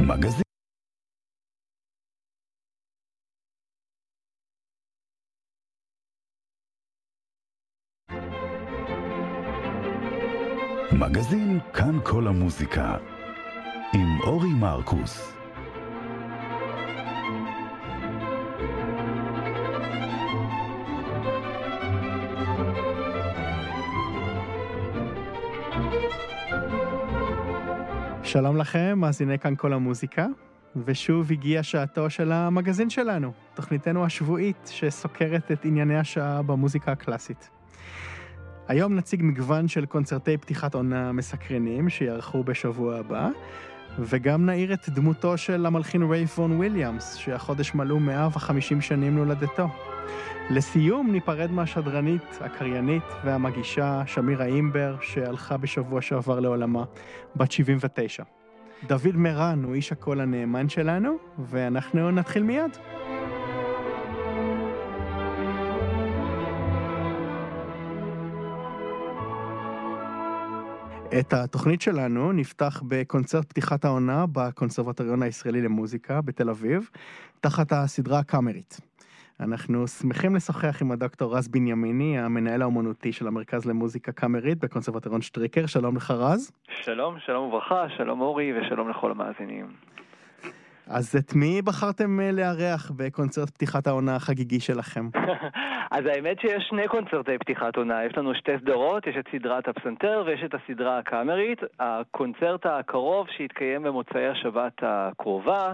מגזין מגזין כאן כל המוזיקה עם אורי מרקוס שלום לכם, מאזיני כאן כל המוזיקה, ושוב הגיעה שעתו של המגזין שלנו, תוכניתנו השבועית שסוקרת את ענייני השעה במוזיקה הקלאסית. היום נציג מגוון של קונצרטי פתיחת עונה מסקרנים שיערכו בשבוע הבא, וגם נאיר את דמותו של המלחין רייפון וויליאמס, שהחודש מלאו 150 שנים להולדתו. לסיום ניפרד מהשדרנית, הקריינית והמגישה שמירה אימבר, שהלכה בשבוע שעבר לעולמה, בת 79. דוד מרן הוא איש הקול הנאמן שלנו, ואנחנו נתחיל מיד. את התוכנית שלנו נפתח בקונצרט פתיחת העונה בקונסרבטוריון הישראלי למוזיקה בתל אביב, תחת הסדרה הקאמרית. אנחנו שמחים לשוחח עם הדוקטור רז בנימיני, המנהל האומנותי של המרכז למוזיקה קאמרית בקונסרבטוריון שטריקר. שלום לך רז. שלום, שלום וברכה, שלום אורי ושלום לכל המאזינים. אז את מי בחרתם אה, לארח בקונצרט פתיחת העונה החגיגי שלכם? אז האמת שיש שני קונצרטי פתיחת עונה, יש לנו שתי סדרות, יש את סדרת הפסנתר ויש את הסדרה הקאמרית. הקונצרט הקרוב שיתקיים במוצאי השבת הקרובה,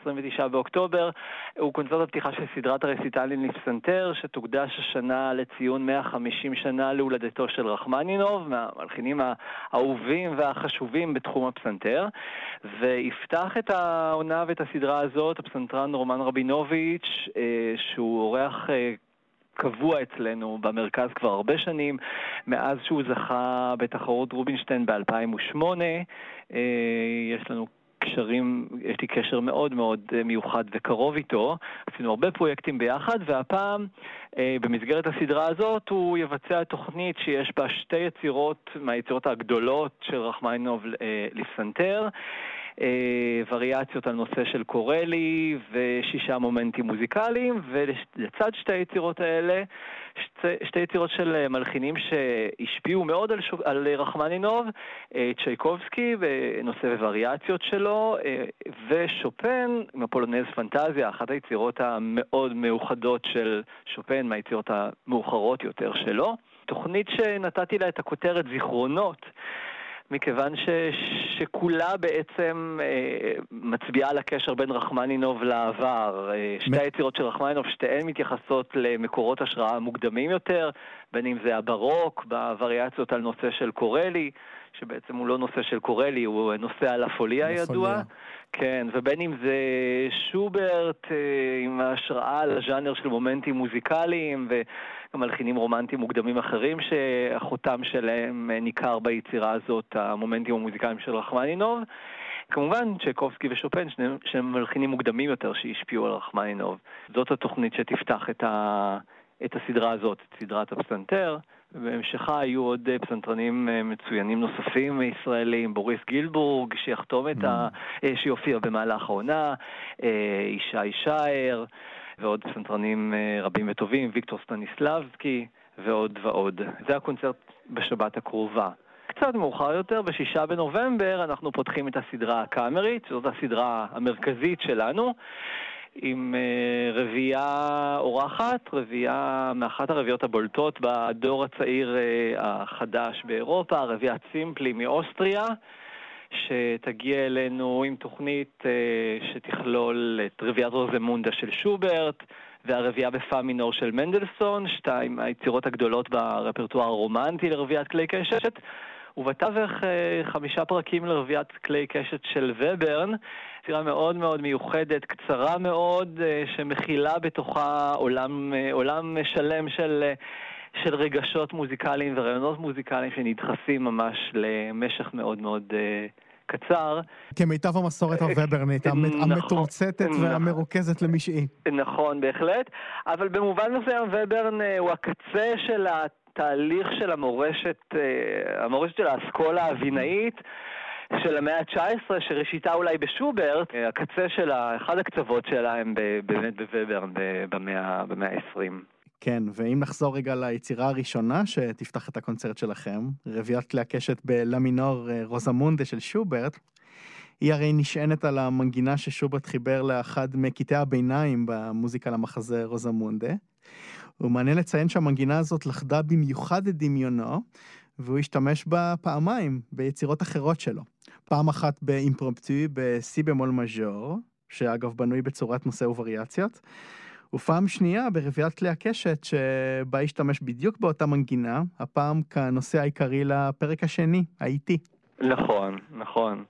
29 באוקטובר, הוא קונצרט הפתיחה של סדרת הרסיטלים לפסנתר, שתוקדש השנה לציון 150 שנה להולדתו של רחמנינוב, מהמלחינים האהובים והחשובים בתחום הפסנתר, ויפתח את העונה ואת הסדרה הזאת הפסנתרן רומן רבינוביץ', אה, שהוא אורח אה, קבוע אצלנו במרכז כבר הרבה שנים, מאז שהוא זכה בתחרות רובינשטיין ב-2008. אה, יש לנו קשרים, יש לי קשר מאוד מאוד מיוחד וקרוב איתו. עשינו הרבה פרויקטים ביחד, והפעם, במסגרת הסדרה הזאת, הוא יבצע תוכנית שיש בה שתי יצירות מהיצירות הגדולות של רחמיינוב לפסנתר. אה, וריאציות על נושא של קורלי ושישה מומנטים מוזיקליים, ולצד שתי היצירות האלה, שתי, שתי יצירות של אה, מלחינים שהשפיעו מאוד על, שוק, על רחמנינוב, אה, צ'ייקובסקי בנושא ווריאציות שלו, ושופן עם הפולונז פנטזיה, אחת היצירות המאוד מאוחדות של שופן, מהיצירות המאוחרות יותר שלו. תוכנית שנתתי לה את הכותרת זיכרונות. מכיוון ש, שכולה בעצם אה, מצביעה על הקשר בין רחמנינוב לעבר. אה, שתי היצירות של רחמנינוב, שתיהן מתייחסות למקורות השראה מוקדמים יותר, בין אם זה הברוק, בווריאציות על נושא של קורלי, שבעצם הוא לא נושא של קורלי, הוא נושא על הפוליה הידוע. כן, ובין אם זה שוברט אה, עם ההשראה על הז'אנר של מומנטים מוזיקליים וגם מלחינים רומנטיים מוקדמים אחרים שהחותם שלהם אה, ניכר ביצירה הזאת, המומנטים המוזיקליים של רחמנינוב. כמובן צ'קובסקי ושופן, שני מלחינים מוקדמים יותר שהשפיעו על רחמנינוב. זאת התוכנית שתפתח את, ה... את הסדרה הזאת, את סדרת הפסנתר. ובהמשכה היו עוד אה, פסנתרנים אה, מצוינים נוספים ישראלים, בוריס גילבורג, שיחתום את ה... Mm. שיופיע במהלך העונה, ישי שער, ועוד פסנתרנים רבים וטובים, ויקטור סטניסלבסקי, ועוד ועוד. זה הקונצרט בשבת הקרובה. קצת מאוחר יותר, בשישה בנובמבר, אנחנו פותחים את הסדרה הקאמרית, זאת הסדרה המרכזית שלנו. עם אה, רביעייה אורחת, רביעייה מאחת הרביעיות הבולטות בדור הצעיר אה, החדש באירופה, רביעיית סימפלי מאוסטריה, שתגיע אלינו עם תוכנית אה, שתכלול את רביעיית רוזמונדה של שוברט, והרביעייה בפא מינור של מנדלסון, שתיים היצירות הגדולות ברפרטואר הרומנטי לרביעיית כלי קשת. ובתווך חמישה פרקים לרביעיית כלי קשת של וברן, יצירה מאוד מאוד מיוחדת, קצרה מאוד, אה, שמכילה בתוכה עולם, אה, עולם שלם של... אה, של רגשות מוזיקליים ורעיונות מוזיקליים שנדחסים ממש למשך מאוד מאוד uh, קצר. כמיטב המסורת הווברנית, נכון, המתומצתת נכון, והמרוכזת למשעי. נכון, בהחלט, אבל במובן מסוים וברן הוא הקצה של התהליך של המורשת, המורשת של האסכולה האבינאית. של המאה ה-19, שראשיתה אולי בשוברט, הקצה שלה, אחד הקצוות שלה הם באמת בווברן במאה ה-20. כן, ואם נחזור רגע ליצירה הראשונה שתפתח את הקונצרט שלכם, רביעיית כלי הקשת בלמינור רוזמונדה של שוברט, היא הרי נשענת על המנגינה ששוברט חיבר לאחד מקטעי הביניים במוזיקה למחזה רוזמונדה. ומעניין לציין שהמנגינה הזאת לכדה במיוחד את דמיונו, והוא השתמש בה פעמיים ביצירות אחרות שלו. פעם אחת באימפרומפטוי בסי במול מז'ור, שאגב בנוי בצורת נושא ווריאציות, ופעם שנייה ברביעיית כלי הקשת, שבה השתמש בדיוק באותה מנגינה, הפעם כנושא העיקרי לפרק השני, האיטי. נכון, נכון.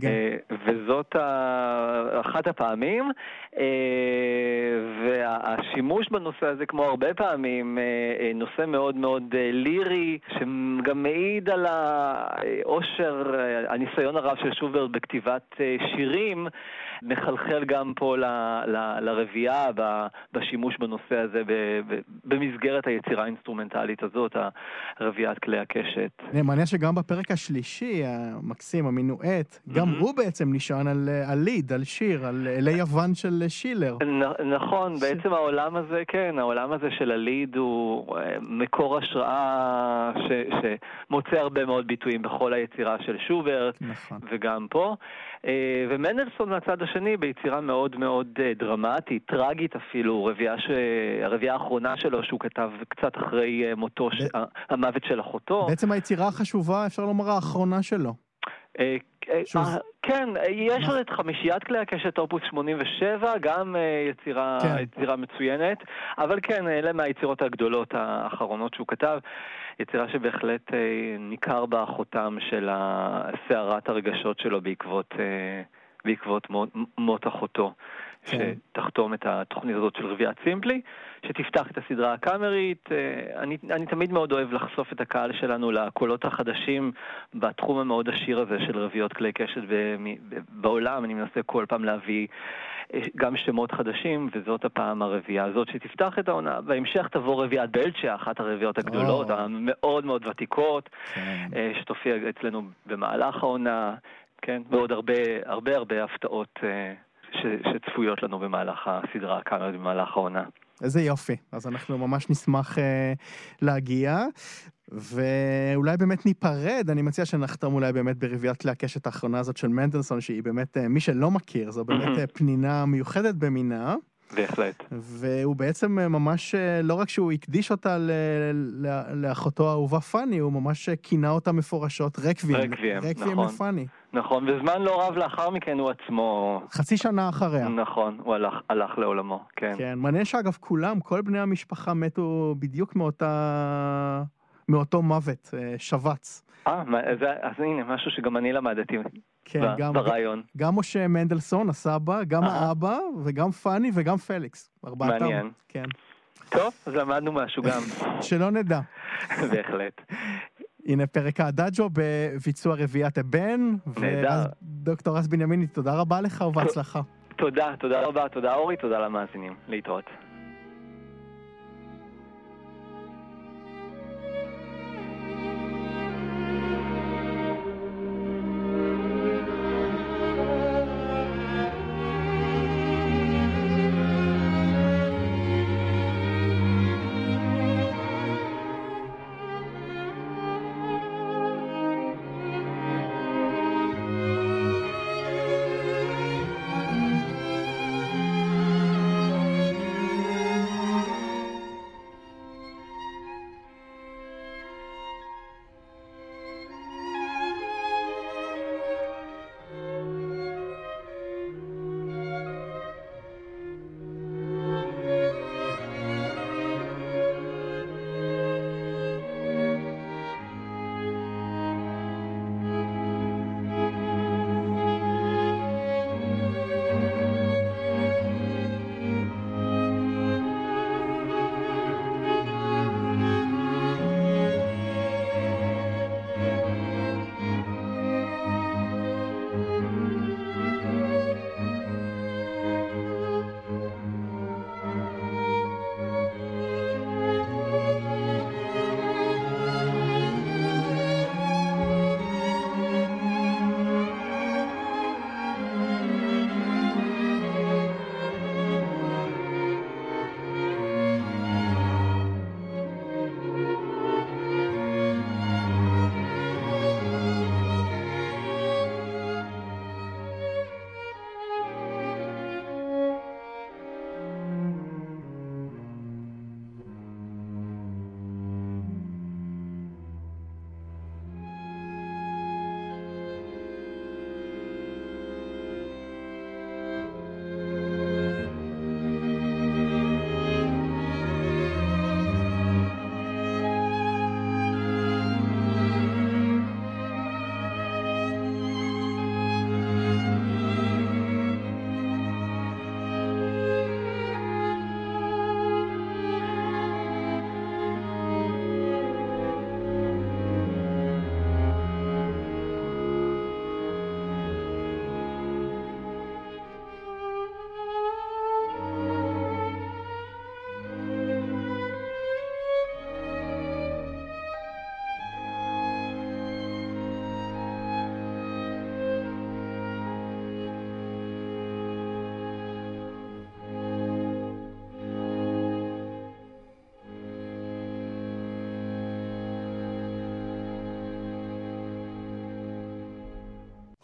כן. וזאת אחת הפעמים, אה, והשימוש בנושא הזה, כמו הרבה פעמים, אה, נושא מאוד מאוד לירי, שגם מעיד על העושר, הניסיון הרב של שוברט בכתיבת שירים. מחלחל גם פה ל, ל, לרבייה בשימוש בנושא הזה במסגרת היצירה האינסטרומנטלית הזאת, רביית כלי הקשת. מעניין שגם בפרק השלישי, המקסים, המינואט, גם. הוא בעצם נשען על, על ליד, על שיר, על אלי יוון של שילר. נכון. בעצם העולם הזה, כן, העולם הזה של הליד הוא אה, מקור השראה ש, שמוצא הרבה מאוד ביטויים בכל היצירה של שוברט, נכון. וגם פה. אה, ומנדלסון מהצד השני ביצירה מאוד מאוד אה, דרמטית, טרגית אפילו, ש... הרביעייה האחרונה שלו שהוא כתב קצת אחרי אה, מותו, ב... המוות של אחותו. בעצם היצירה החשובה, אפשר לומר, האחרונה שלו. כן, יש עוד את חמישיית כלי הקשת אופוס 87, גם יצירה, כן. יצירה מצוינת, אבל כן, אלה מהיצירות הגדולות האחרונות שהוא כתב. יצירה שבהחלט אה, ניכר בה חותם של סערת הרגשות שלו בעקבות, אה, מות אחותו. כן. שתחתום את התוכנית הזאת של רביעיית סימפלי, שתפתח את הסדרה הקאמרית. אה, אני, אני תמיד מאוד אוהב לחשוף את הקהל שלנו לקולות החדשים בתחום המאוד עשיר הזה של רביעיות כלי קשת בעולם. אני מנסה כל פעם להביא גם שמות חדשים, וזאת הפעם הרביעייה הזאת שתפתח את העונה. בהמשך תבוא רביעיית בלצ'ה, אחת הרביעיות הגדולות, oh. המאוד מאוד ותיקות, כן. אה, שתופיע אצלנו במהלך העונה, כן, ועוד הרבה הרבה הרבה הפתעות אה, ש, שצפויות לנו במהלך הסדרה כאן, במהלך העונה. איזה יופי, אז אנחנו ממש נשמח uh, להגיע. ואולי באמת ניפרד, אני מציע שנחתום אולי באמת ברביעיית כלי הקשת האחרונה הזאת של מנדלסון, שהיא באמת, אה, מי שלא מכיר, זו באמת אה, פנינה מיוחדת במינה. בהחלט. והוא בעצם אה, ממש, לא רק שהוא הקדיש אותה לאחותו האהובה פאני, הוא ממש כינה אותה מפורשות. רקבים, רקבים נכון. לפאני. נכון, וזמן לא רב לאחר מכן הוא עצמו... חצי שנה אחריה. נכון, הוא הלך, הלך לעולמו, כן. כן, מעניין שאגב כולם, כל בני המשפחה מתו בדיוק מאותה... מאותו מוות, אה, שבץ. אה, אז הנה, משהו שגם אני למדתי כן, גם, ברעיון. גם משה מנדלסון, הסבא, גם אה. האבא, וגם פאני וגם פליקס. ארבעתם. מעניין. כן. טוב, אז למדנו משהו גם. שלא נדע. בהחלט. הנה פרק האדאג'ו בביצוע רביעיית הבן. נהדר. דוקטור רז בנימיני, תודה רבה לך ובהצלחה. תודה, תודה רבה, תודה אורי, תודה למאזינים. להתראות.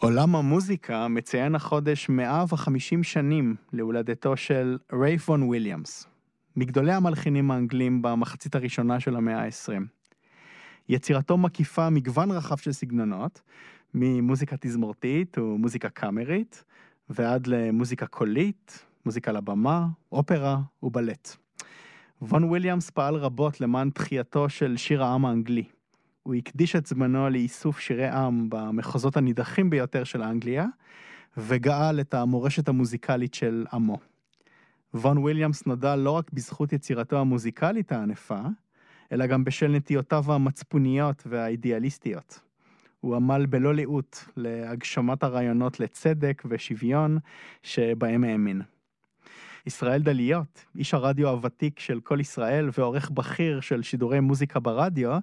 עולם המוזיקה מציין החודש 150 שנים להולדתו של רייף וון וויליאמס, מגדולי המלחינים האנגלים במחצית הראשונה של המאה ה-20. יצירתו מקיפה מגוון רחב של סגנונות, ממוזיקה תזמורתית ומוזיקה קאמרית, ועד למוזיקה קולית, מוזיקה לבמה, אופרה ובלט. וון וויליאמס פעל רבות למען תחייתו של שיר העם האנגלי. הוא הקדיש את זמנו לאיסוף שירי עם במחוזות הנידחים ביותר של אנגליה, וגאל את המורשת המוזיקלית של עמו. וון וויליאמס נודע לא רק בזכות יצירתו המוזיקלית הענפה, אלא גם בשל נטיותיו המצפוניות והאידיאליסטיות. הוא עמל בלא לאות להגשמת הרעיונות לצדק ושוויון שבהם האמין. ישראל דליות, איש הרדיו הוותיק של כל ישראל ועורך בכיר של שידורי מוזיקה ברדיו,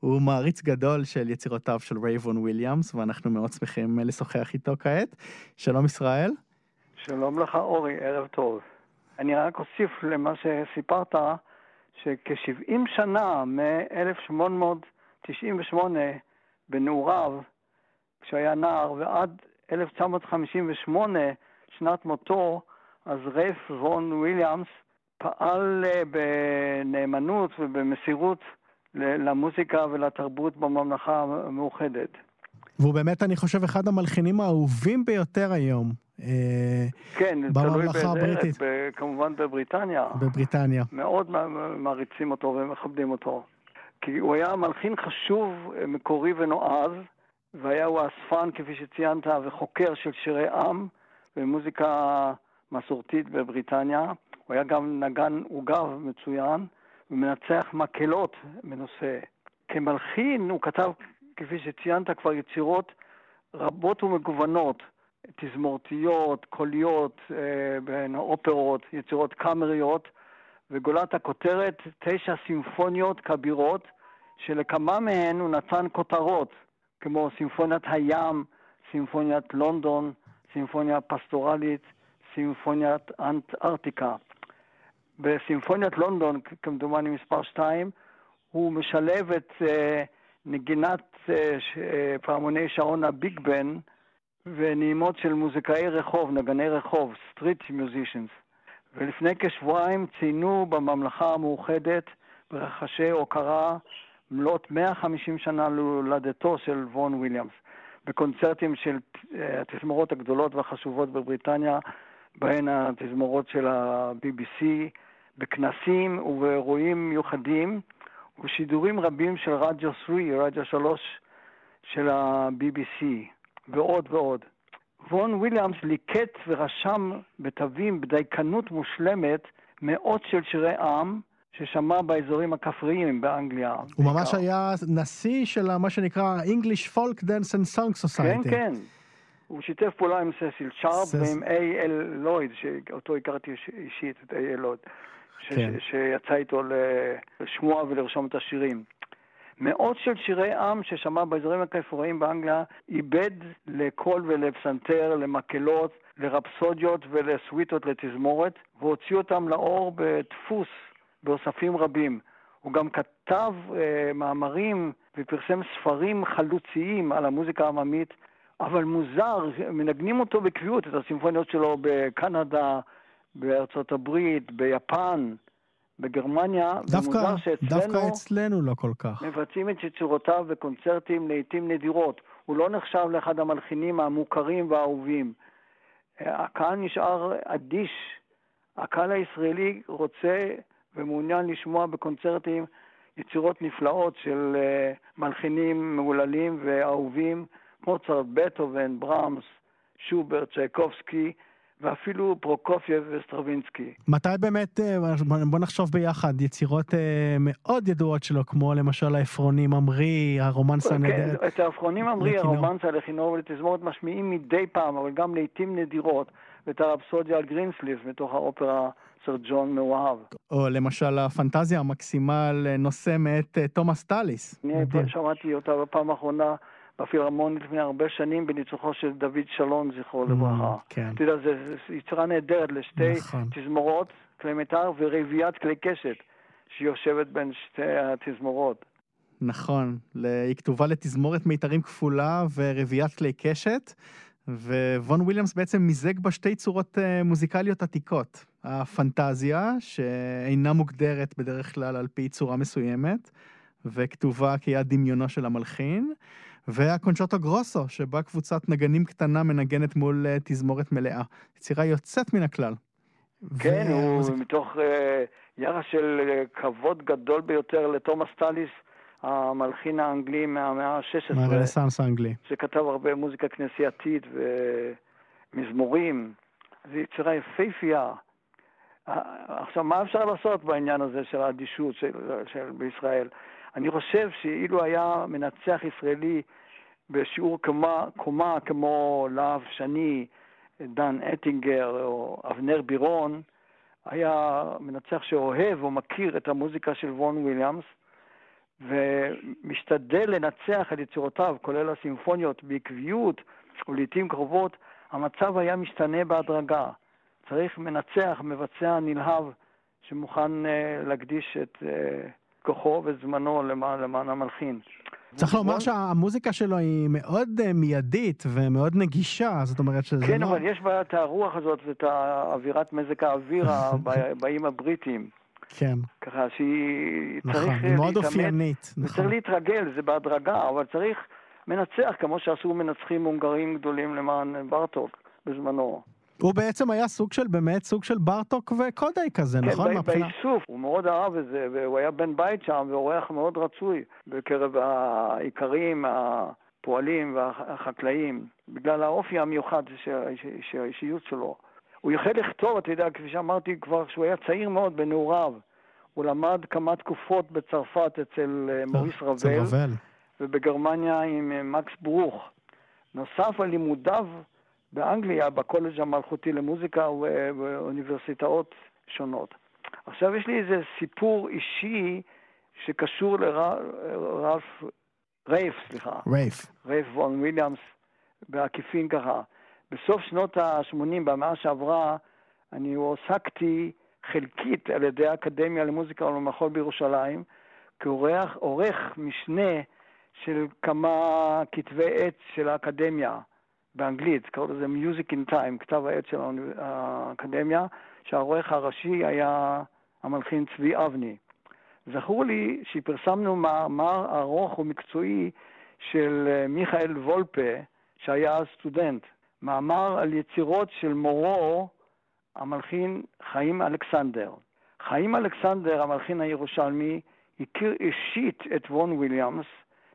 הוא מעריץ גדול של יצירותיו של רייף וון וויליאמס, ואנחנו מאוד שמחים לשוחח איתו כעת. שלום ישראל. שלום לך אורי, ערב טוב. אני רק אוסיף למה שסיפרת, שכ-70 שנה מ-1898 בנעוריו, כשהיה נער, ועד 1958, שנת מותו, אז רייף וון וויליאמס פעל אה, בנאמנות ובמסירות למוזיקה ולתרבות בממלכה המאוחדת. והוא באמת, אני חושב, אחד המלחינים האהובים ביותר היום. אה, כן, תלוי באיזה כמובן בבריטניה. בבריטניה. מאוד מעריצים אותו ומכבדים אותו. כי הוא היה מלחין חשוב, מקורי ונועז, והיה הוא אספן, כפי שציינת, וחוקר של שירי עם ומוזיקה מסורתית בבריטניה. הוא היה גם נגן עוגב מצוין ומנצח מקהלות בנושא. כמלחין הוא כתב, כפי שציינת, כבר יצירות רבות ומגוונות, תזמורתיות, קוליות, אה, בין אופרות, יצירות קאמריות, וגולת הכותרת, תשע סימפוניות כבירות, שלכמה מהן הוא נתן כותרות, כמו סימפוניית הים, סימפוניית לונדון, סימפוניה פסטורלית, סימפוניית אנטארקטיקה. בסימפוניית לונדון, כמדומני מספר 2, הוא משלב את uh, נגינת uh, ש, uh, פעמוני שעון הביג בן ונעימות של מוזיקאי רחוב, נגני רחוב, street musicians. ולפני כשבועיים ציינו בממלכה המאוחדת ברחשי הוקרה מלאת 150 שנה להולדתו של וון וויליאמס. בקונצרטים של התזמורות הגדולות והחשובות בבריטניה, בהן התזמורות של ה-BBC, בכנסים ובאירועים מיוחדים, ושידורים רבים של רדיו 3, רדיו 3 של ה-BBC, ועוד ועוד. וון וויליאמס ליקט ורשם בתווים בדייקנות מושלמת מאות של שירי עם ששמע באזורים הכפריים באנגליה. הוא בעיקר. ממש היה נשיא של מה שנקרא English Folk Dance and Song Society. כן, כן. הוא שיתף פעולה עם ססיל שרפ סס... ועם A.L. לויד, שאותו הכרתי אישית, את A.L. לויד, ש... כן. שיצא איתו לשמוע ולרשום את השירים. מאות של שירי עם ששמע באזורים הכפריים באנגליה, איבד לקול ולפסנתר, למקהלות, לרפסודיות ולסוויטות לתזמורת, והוציא אותם לאור בדפוס, באוספים רבים. הוא גם כתב אה, מאמרים ופרסם ספרים חלוציים על המוזיקה העממית, אבל מוזר, מנגנים אותו בקביעות, את הסימפוניות שלו בקנדה, בארצות הברית, ביפן, בגרמניה, דווקא, ומוזר שאצלנו... דווקא אצלנו לא כל כך. מבצעים את יצירותיו בקונצרטים לעיתים נדירות. הוא לא נחשב לאחד המלחינים המוכרים והאהובים. הקהל נשאר אדיש. הקהל הישראלי רוצה ומעוניין לשמוע בקונצרטים יצירות נפלאות של אה, מלחינים מהוללים ואהובים, מוצרט, בטהובן, ברמס, שוברט, צ'ייקובסקי, ואפילו פרוקופייב וסטרווינסקי. מתי באמת, אה, בוא נחשוב ביחד, יצירות אה, מאוד ידועות שלו, כמו למשל העפרוני הממריא, הרומנס הנהדרת. כן, את העפרוני ממריא, הרומנסה לכינור ולתזמורת משמיעים מדי פעם, אבל גם לעיתים נדירות, ואת הרפסודיה על גרינסליב מתוך האופרה של ג'ון מאוהב. או למשל הפנטזיה המקסימה על נושא מאת אה, תומאס טאליס. אני שמעתי אותה בפעם האחרונה. בפילהרמונית לפני הרבה שנים בניצוחו של דוד שלום, זכרו mm, לברכה. כן. אתה יודע, זו יצירה נהדרת לשתי נכון. תזמורות, כלי מיתר ורביעיית כלי קשת, שיושבת בין שתי התזמורות. נכון. היא כתובה לתזמורת מיתרים כפולה ורביעיית כלי קשת, ווון וויליאמס בעצם מיזג בה שתי צורות אה, מוזיקליות עתיקות. הפנטזיה, שאינה מוגדרת בדרך כלל על פי צורה מסוימת, וכתובה כיד דמיונו של המלחין, והקונצ'וטו גרוסו, שבה קבוצת נגנים קטנה מנגנת מול אה, תזמורת מלאה. יצירה יוצאת מן הכלל. כן, הוא מתוך uh, יחס של uh, כבוד גדול ביותר לתומאס טאליס, המלחין האנגלי מהמאה ה-16. מהרנסאנס האנגלי. שכתב הרבה מוזיקה כנסייתית ומזמורים. זו יצירה יפהפייה. עכשיו, מה אפשר לעשות בעניין הזה של האדישות של, של בישראל? אני חושב שאילו היה מנצח ישראלי בשיעור קומה, קומה כמו להב שני, דן אטינגר או אבנר בירון, היה מנצח שאוהב או מכיר את המוזיקה של וון וויליאמס, ומשתדל לנצח את יצירותיו, כולל הסימפוניות, בעקביות ולעיתים קרובות, המצב היה משתנה בהדרגה. צריך מנצח, מבצע נלהב, שמוכן uh, להקדיש את uh, כוחו וזמנו למען, למען המלחין. צריך לומר שהמוזיקה שלו היא מאוד uh, מיידית ומאוד נגישה, זאת אומרת שזה כן, לא... אבל יש בה את הרוח הזאת ואת אווירת מזג האוויר הבאים הבריטים. כן. ככה שהיא נכון, צריך להתאמץ. נכון, היא מאוד אופיינית. נכון. וצריך להתרגל, זה בהדרגה, אבל צריך מנצח, כמו שעשו מנצחים הונגרים גדולים למען ברטוק בזמנו. הוא בעצם היה סוג של, באמת סוג של ברטוק וקודאי כזה, כן, נכון? כן, באיסוף, הוא מאוד אהב את זה, והוא היה בן בית שם, ואורח מאוד רצוי בקרב האיכרים, הפועלים והחקלאים, בגלל האופי המיוחד של האישיות שלו. הוא יכל לכתוב, אתה יודע, כפי שאמרתי כבר, כשהוא היה צעיר מאוד בנעוריו. הוא למד כמה תקופות בצרפת אצל אה, מוריס רבל, ובגרמניה עם אה, מקס ברוך. נוסף על לימודיו באנגליה, בקולג' המלכותי למוזיקה ובאוניברסיטאות שונות. עכשיו יש לי איזה סיפור אישי שקשור לרף, רייף, סליחה. רייף. רייף וון וויליאמס, בעקיפין ככה. בסוף שנות ה-80, במאה שעברה, אני הועסקתי חלקית על ידי האקדמיה למוזיקה ולמחול בירושלים, כעורך משנה של כמה כתבי עת של האקדמיה באנגלית, קראו לזה Music in Time, כתב העת של האקדמיה, שהעורך הראשי היה המלחין צבי אבני. זכור לי שפרסמנו מאמר ארוך ומקצועי של מיכאל וולפה, שהיה סטודנט. מאמר על יצירות של מורו, המלחין חיים אלכסנדר. חיים אלכסנדר, המלחין הירושלמי, הכיר אישית את וון וויליאמס,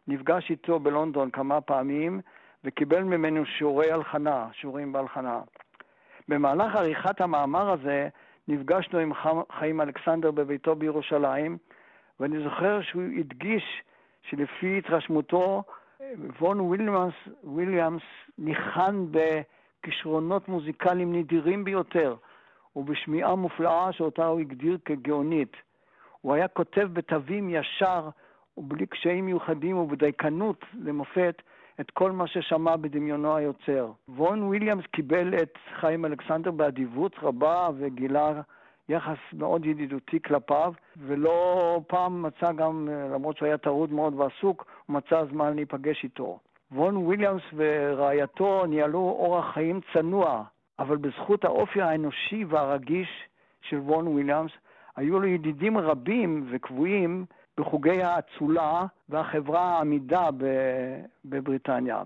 נפגש איתו בלונדון כמה פעמים וקיבל ממנו שיעורי הלחנה, שיעורים בהלחנה. במהלך עריכת המאמר הזה נפגשנו עם חיים אלכסנדר בביתו בירושלים, ואני זוכר שהוא הדגיש שלפי התרשמותו וון וויליאמס, וויליאמס ניחן בכישרונות מוזיקליים נדירים ביותר ובשמיעה מופלאה שאותה הוא הגדיר כגאונית. הוא היה כותב בתווים ישר ובלי קשיים מיוחדים ובדייקנות למופת את כל מה ששמע בדמיונו היוצר. וון וויליאמס קיבל את חיים אלכסנדר באדיבות רבה וגילה יחס מאוד ידידותי כלפיו, ולא פעם מצא גם, למרות שהוא היה טרוד מאוד ועסוק, הוא מצא זמן להיפגש איתו. וון וויליאמס ורעייתו ניהלו אורח חיים צנוע, אבל בזכות האופי האנושי והרגיש של וון וויליאמס, היו לו ידידים רבים וקבועים בחוגי האצולה והחברה העמידה בבריטניה.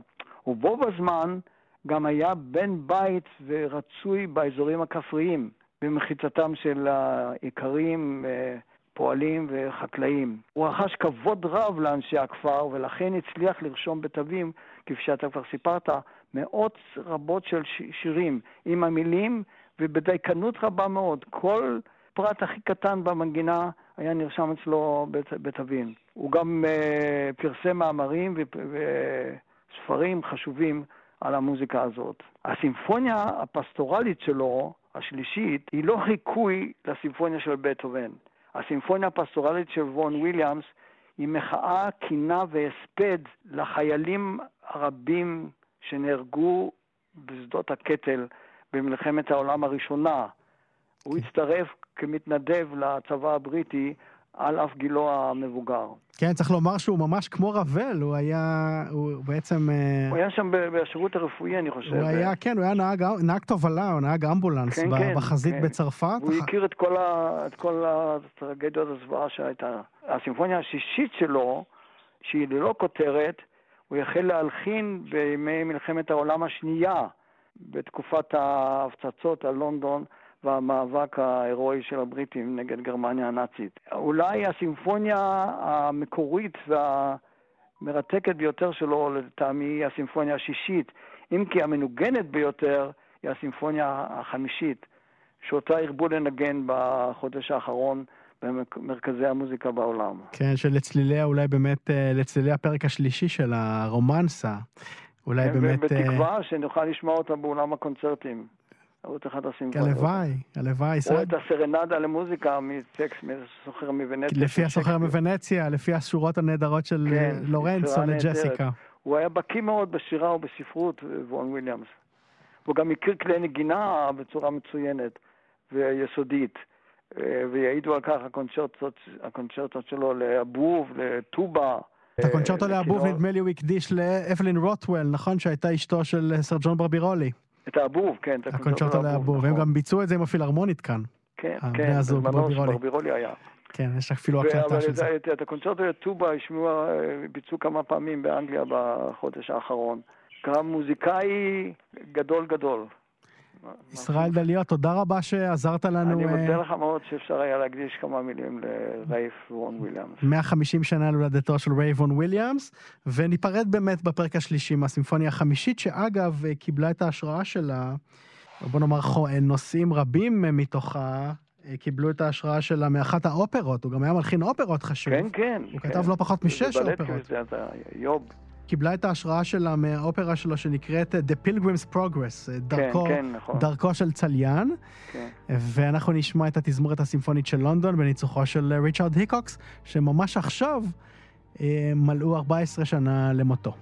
ובו בזמן גם היה בן בית ורצוי באזורים הכפריים. במחיצתם של האיכרים, אה, פועלים וחקלאים. הוא רכש כבוד רב לאנשי הכפר ולכן הצליח לרשום בתווים, כפי שאתה כבר סיפרת, מאות רבות של שירים עם המילים ובדייקנות רבה מאוד. כל פרט הכי קטן במנגינה היה נרשם אצלו בתווים. הוא גם uh, פרסם מאמרים וספרים חשובים על המוזיקה הזאת. הסימפוניה הפסטורלית שלו השלישית היא לא חיקוי לסימפוניה של בטהובן. הסימפוניה הפסטורלית של וון וויליאמס היא מחאה, קינה והספד לחיילים הרבים שנהרגו בשדות הקטל במלחמת העולם הראשונה. הוא הצטרף כמתנדב לצבא הבריטי על אף גילו המבוגר. כן, צריך לומר שהוא ממש כמו רבל, הוא היה, הוא בעצם... אה, הוא היה שם בשירות הרפואי, אני חושב. הוא היה, כן, הוא היה נהג, נהג תובלה, הוא נהג אמבולנס כן, כן, בחזית כן. בצרפת. הוא הכיר את כל, ה, את כל הטרגדיות הזוועה שהייתה. הסימפוניה השישית שלו, שהיא ללא כותרת, הוא החל להלחין בימי מלחמת העולם השנייה, בתקופת ההפצצות על לונדון. והמאבק ההירואי של הבריטים נגד גרמניה הנאצית. אולי הסימפוניה המקורית והמרתקת ביותר שלו, לטעמי, היא הסימפוניה השישית, אם כי המנוגנת ביותר היא הסימפוניה החמישית, שאותה הרבו לנגן בחודש האחרון במרכזי המוזיקה בעולם. כן, שלצליליה אולי באמת, אה, לצלילי הפרק השלישי של הרומנסה. אולי כן, באמת... אה, ובתקווה שנוכל לשמוע אותה באולם הקונצרטים. ערוץ אחד הסימפוניות. הלוואי, הלוואי. או את הסרנדה למוזיקה מטקסט מסוחר מוונציה. לפי הסוחר מוונציה, לפי השורות הנהדרות של כן, לורנצו לג'סיקה. הוא היה בקיא מאוד בשירה ובספרות, וון וויליאמס. הוא גם הכיר כלי נגינה בצורה מצוינת ויסודית. ויעידו על כך הקונצ'רטות, הקונצ'רטות שלו לאבוב, לטובה. את הקונצ'רטו לאבוב נדמה לי הוא הקדיש לאוולין רותוול, נכון? שהייתה אשתו של סר ג'ון ברבירולי. את האבוב, כן. את הקונצ'רטו לאבוב, והם גם ביצעו את זה עם הפילהרמונית כאן. כן, כן, בזמנו שברבירולי היה. כן, יש אפילו הקלטה של זה. את הקונצ'רטו לטובה השמיעו, ביצעו כמה פעמים באנגליה בחודש האחרון. גם מוזיקאי גדול גדול. ישראל דליות, תודה רבה שעזרת לנו. אני מודה לך מאוד שאפשר היה להקדיש כמה מילים לרייף וון וויליאמס. 150 שנה להולדתו של רייף וון וויליאמס, וניפרד באמת בפרק השלישי מהסימפוניה החמישית, שאגב קיבלה את ההשראה שלה, בוא נאמר נושאים רבים מתוכה. קיבלו את ההשראה שלה מאחת האופרות, הוא גם היה מלחין אופרות חשוב. כן, כן. הוא כן. כתב לא פחות משש אופרות. זה יוב. קיבלה את ההשראה שלה מהאופרה שלו שנקראת The Pilgrim's Progress, דרכו, כן, כן, נכון. דרכו של צליין. כן. ואנחנו נשמע את התזמורת הסימפונית של לונדון בניצוחו של ריצ'רד היקוקס, שממש עכשיו אה, מלאו 14 שנה למותו.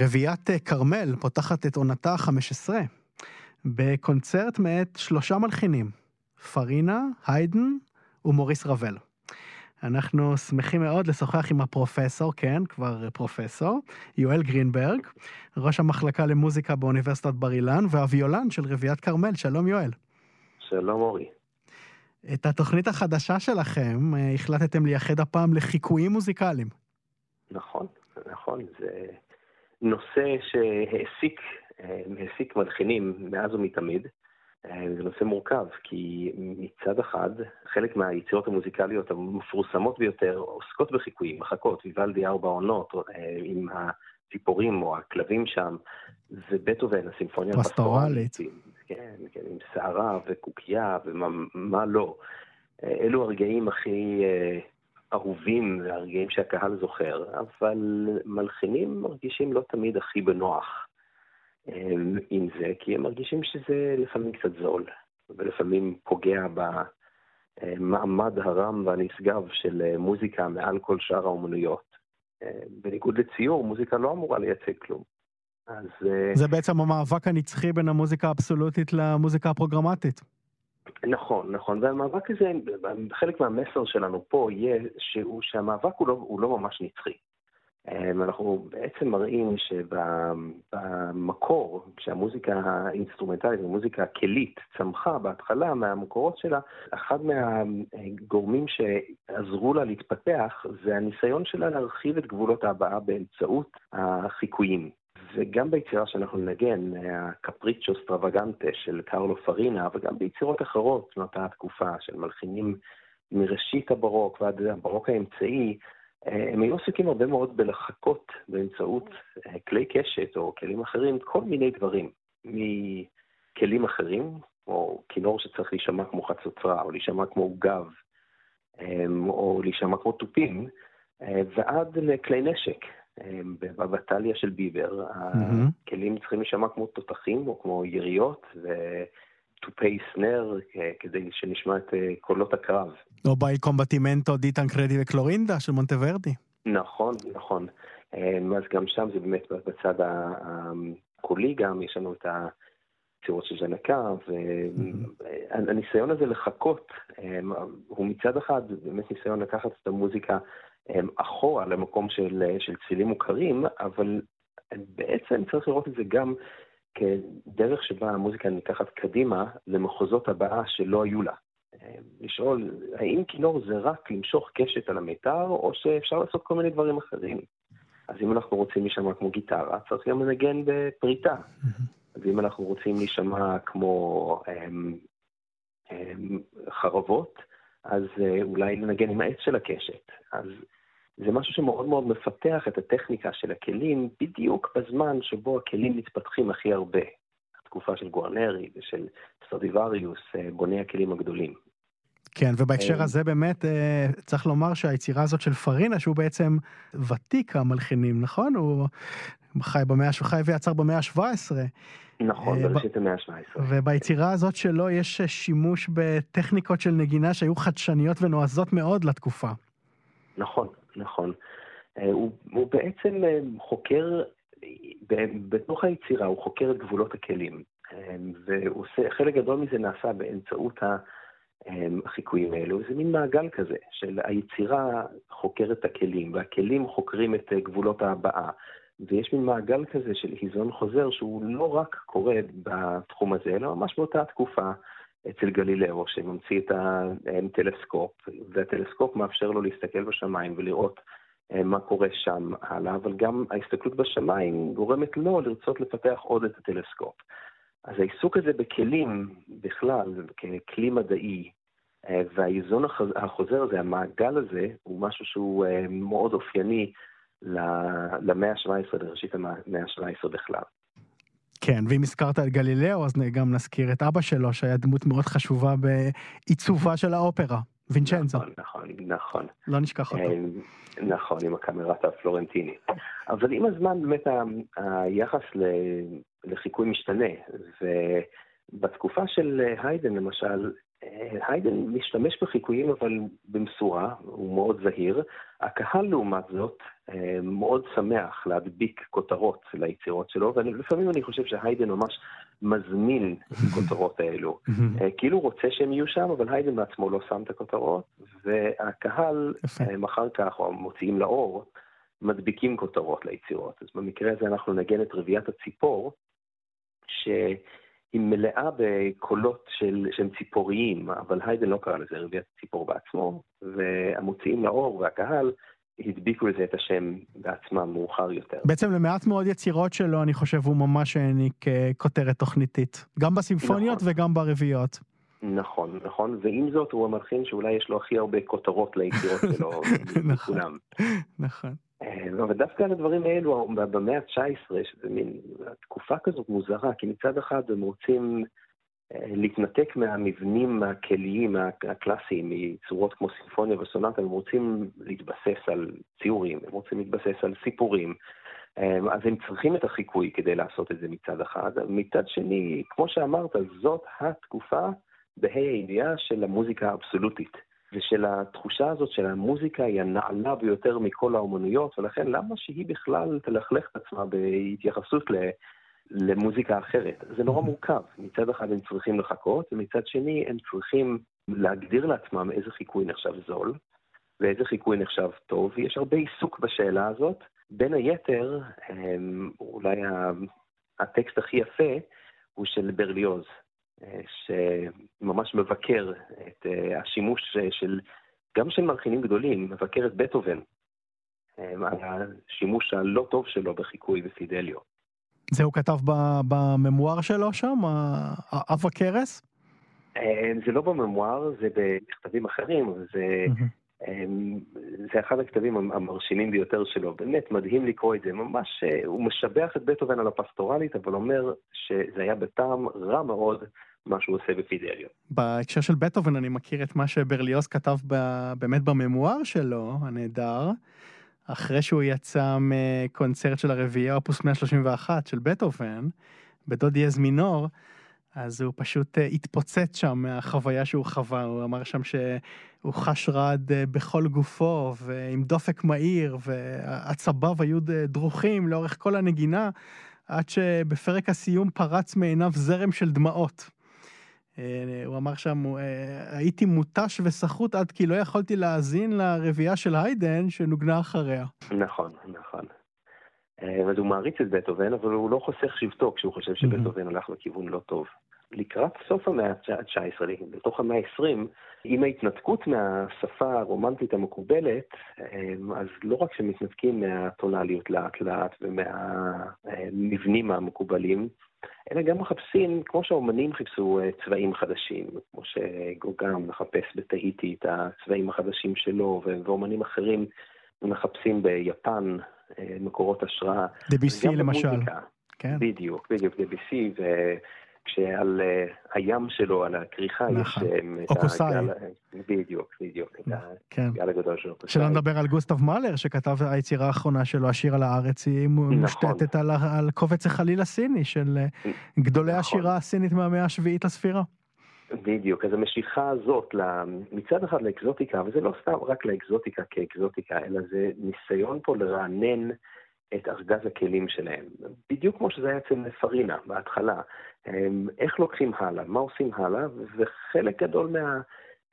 רביעיית כרמל פותחת את עונתה ה-15 בקונצרט מאת שלושה מלחינים, פרינה, היידן ומוריס רבל. אנחנו שמחים מאוד לשוחח עם הפרופסור, כן, כבר פרופסור, יואל גרינברג, ראש המחלקה למוזיקה באוניברסיטת בר אילן והוויולן של רביעיית כרמל. שלום יואל. שלום אורי. את התוכנית החדשה שלכם אה, החלטתם לייחד הפעם לחיקויים מוזיקליים. נכון, נכון, זה נושא שהעסיק, אה, העסיק מלחינים מאז ומתמיד. אה, זה נושא מורכב, כי מצד אחד, חלק מהיצירות המוזיקליות המפורסמות ביותר עוסקות בחיקויים, מחכות, ויוולדי ארבע עונות, אה, עם הציפורים או הכלבים שם, ובטהובן, הסימפוניה הפסטורלית. כן, כן, עם סערה וקוקייה ומה לא. אלו הרגעים הכי אהובים, הרגעים שהקהל זוכר, אבל מלחינים מרגישים לא תמיד הכי בנוח. עם זה, כי הם מרגישים שזה לפעמים קצת זול, ולפעמים פוגע במעמד הרם והנשגב של מוזיקה מעל כל שאר האומנויות. בניגוד לציור, מוזיקה לא אמורה לייצג כלום. אז... זה בעצם המאבק הנצחי בין המוזיקה האבסולוטית למוזיקה הפרוגרמטית. נכון, נכון, והמאבק הזה, חלק מהמסר שלנו פה יהיה שהוא, שהמאבק הוא לא, הוא לא ממש נצחי. אמ, אנחנו בעצם מראים שבמקור, כשהמוזיקה האינסטרומנטלית, המוזיקה הכלית, צמחה בהתחלה מהמקורות שלה, אחד מהגורמים שעזרו לה להתפתח זה הניסיון שלה להרחיב את גבולות ההבעה באמצעות החיקויים. וגם ביצירה שאנחנו נגן, הקפריצ'ו סטרוואגנטה של קרלו פארינה, וגם ביצירות אחרות מאותה התקופה של מלחינים מראשית הברוק ועד הברוק האמצעי, הם היו עסוקים הרבה מאוד בלחקות באמצעות אה, כלי קשת או כלים אחרים, כל מיני דברים, מכלים אחרים, או כינור שצריך להישמע כמו חצוצרה, או להישמע כמו גב, אמ, או להישמע כמו תופים, אה, ועד לכלי נשק. אמ, בבטליה של ביבר, mm-hmm. הכלים צריכים להישמע כמו תותחים או כמו יריות, תופי סנר כדי שנשמע את אה, קולות הקרב. או באי קומבטימנטו די טנקרדי וקלורינדה של מונטוורדי. נכון, נכון. אמ, אז גם שם זה באמת בצד הקולי גם, יש לנו את הצירות של ז'נקה, והניסיון הזה לחכות, אמ, הוא מצד אחד באמת ניסיון לקחת את המוזיקה אחורה למקום של, של צלילים מוכרים, אבל בעצם צריך לראות את זה גם כדרך שבה המוזיקה ניקחת קדימה למחוזות הבאה שלא היו לה. לשאול, האם כינור זה רק למשוך קשת על המיתר, או שאפשר לעשות כל מיני דברים אחרים? אז אם אנחנו רוצים להישמע כמו גיטרה, צריך גם לנגן בפריטה. אז אם אנחנו רוצים להישמע כמו הם, הם, חרבות, אז אה, אולי לנגן עם העץ של הקשת. אז זה משהו שמאוד מאוד מפתח את הטכניקה של הכלים בדיוק בזמן שבו הכלים מתפתחים הכי הרבה. התקופה של גוארנרי ושל סטרדיווריוס, אה, בוני הכלים הגדולים. כן, ובהקשר אה, הזה באמת צריך לומר שהיצירה הזאת של פרינה, שהוא בעצם ותיק המלחינים, נכון? הוא חי במאה, חי ויצר במאה ה-17. נכון, בראשית המאה ה-17. וביצירה הזאת שלו יש שימוש בטכניקות של נגינה שהיו חדשניות ונועזות מאוד לתקופה. נכון, נכון. הוא, הוא בעצם חוקר בתוך היצירה הוא חוקר את גבולות הכלים, וחלק גדול מזה נעשה באמצעות החיקויים האלו, זה מין מעגל כזה של היצירה חוקרת את הכלים, והכלים חוקרים את גבולות ההבעה, ויש מין מעגל כזה של היזון חוזר שהוא לא רק קורה בתחום הזה, אלא ממש באותה תקופה אצל גלילאו, שממציא את הטלסקופ, והטלסקופ מאפשר לו להסתכל בשמיים ולראות אה, מה קורה שם הלאה, אבל גם ההסתכלות בשמיים גורמת לו לרצות לפתח עוד את הטלסקופ. אז העיסוק הזה בכלים בכלל, ככלי מדעי, אה, והאיזון החוזר הזה, המעגל הזה, הוא משהו שהוא אה, מאוד אופייני למאה ה-17, לראשית המאה ה-17 בכלל. כן, ואם הזכרת את גלילאו, אז גם נזכיר את אבא שלו, שהיה דמות מאוד חשובה בעיצובה של האופרה. וינצ'נזו. נכון, נכון, נכון. לא נשכח אותו. אה, נכון, עם הקאמרטה הפלורנטיני. אבל עם הזמן באמת היחס לחיקוי משתנה, ובתקופה של היידן למשל, היידן משתמש בחיקויים אבל במשורה, הוא מאוד זהיר. הקהל לעומת זאת מאוד שמח להדביק כותרות ליצירות שלו, ולפעמים אני חושב שהיידן ממש מזמין את הכותרות האלו. כאילו הוא רוצה שהם יהיו שם, אבל היידן בעצמו לא שם את הכותרות, והקהל אחר כך, או המוציאים לאור, מדביקים כותרות ליצירות. אז במקרה הזה אנחנו נגן את רביעיית הציפור, שהיא מלאה בקולות של, שהם ציפוריים, אבל היידן לא קרא לזה רביעיית הציפור בעצמו, והמוציאים לאור והקהל הדביקו לזה את השם בעצמם מאוחר יותר. בעצם למעט מאוד יצירות שלו, אני חושב, הוא ממש העניק אה, כותרת תוכניתית. גם בסימפוניות נכון. וגם ברביעיות. נכון, נכון, ועם זאת הוא המלחין שאולי יש לו הכי הרבה כותרות ליצירות שלו, נכון, נכון. אה, אבל דווקא על הדברים האלו, במאה ה-19, שזה מין תקופה כזאת מוזרה, כי מצד אחד הם רוצים אה, להתנתק מהמבנים הכליים הקלאסיים, מצורות כמו סימפוניה וסונטה, הם רוצים להתבסס על ציורים, הם רוצים להתבסס על סיפורים. אה, אז הם צריכים את החיקוי כדי לעשות את זה מצד אחד. מצד שני, כמו שאמרת, זאת התקופה בה"א הידיעה של המוזיקה האבסולוטית. ושל התחושה הזאת של המוזיקה היא הנעלה ביותר מכל האומנויות, ולכן למה שהיא בכלל תלכלך את עצמה בהתייחסות ל... למוזיקה אחרת. זה נורא מורכב. מצד אחד הם צריכים לחכות, ומצד שני הם צריכים להגדיר לעצמם איזה חיקוי נחשב זול, ואיזה חיקוי נחשב טוב. יש הרבה עיסוק בשאלה הזאת. בין היתר, אולי הטקסט הכי יפה הוא של ברליוז, שממש מבקר את אה, השימוש של, גם של מלחינים גדולים, מבקר את בטהובן אה, על השימוש הלא טוב שלו בחיקוי בפידליו. זה הוא כתב בממואר שלו שם, אב הכרס? אה, זה לא בממואר, זה במכתבים אחרים, זה, זה אחד הכתבים המרשימים ביותר שלו. באמת מדהים לקרוא את זה, ממש, הוא משבח את בטהובן על הפסטורלית, אבל אומר שזה היה בטעם רע מאוד מה שהוא עושה בפידליו. בהקשר של בטהובן אני מכיר את מה שברליוס כתב ב, באמת בממואר שלו, הנהדר, אחרי שהוא יצא מקונצרט של הרביעייה אופוס 131 של בטהובן, בדו דיאז מינור, אז הוא פשוט אה, התפוצץ שם מהחוויה שהוא חווה, הוא אמר שם שהוא חש רעד אה, בכל גופו ועם דופק מהיר ועצביו היו דרוכים לאורך כל הנגינה, עד שבפרק הסיום פרץ מעיניו זרם של דמעות. אה, הוא אמר שם, אה, הייתי מותש וסחוט עד כי לא יכולתי להאזין לרביעייה של היידן שנוגנה אחריה. נכון, נכון. אה, אז הוא מעריץ את בטהובן, אבל הוא לא חוסך שבטו כשהוא חושב שבטהובן הלך לכיוון לא טוב. לקראת סוף המאה ה-19, בתוך המאה ה-20, עם ההתנתקות מהשפה הרומנטית המקובלת, אז לא רק שמתנתקים מהטונליות לאט לאט ומהמבנים המקובלים, אלא גם מחפשים, כמו שהאומנים חיפשו אה, צבעים חדשים, כמו שגוגם מחפש בתהיטי את הצבעים החדשים שלו, ואומנים אחרים מחפשים ביפן מקורות השראה. דביסי למשל. כן. בדיוק, בדיוק, דביסי, כשעל uh, הים שלו, על הכריכה, נכון. יש um, אוקוסאי. הגל, בדיוק, בדיוק, כן. הגל הגדול של אוקוסאי. שלא נדבר על גוסטב מאלר, שכתב היצירה האחרונה שלו, השיר על הארץ, היא נכון. מושתתת על, על קובץ החליל הסיני של גדולי נכון. השירה הסינית מהמאה השביעית לספירה. בדיוק, אז המשיכה הזאת מצד אחד לאקזוטיקה, וזה לא סתם רק לאקזוטיקה כאקזוטיקה, אלא זה ניסיון פה לרענן את ארגז הכלים שלהם. בדיוק כמו שזה היה אצל פרינה בהתחלה. איך לוקחים הלאה, מה עושים הלאה, וחלק גדול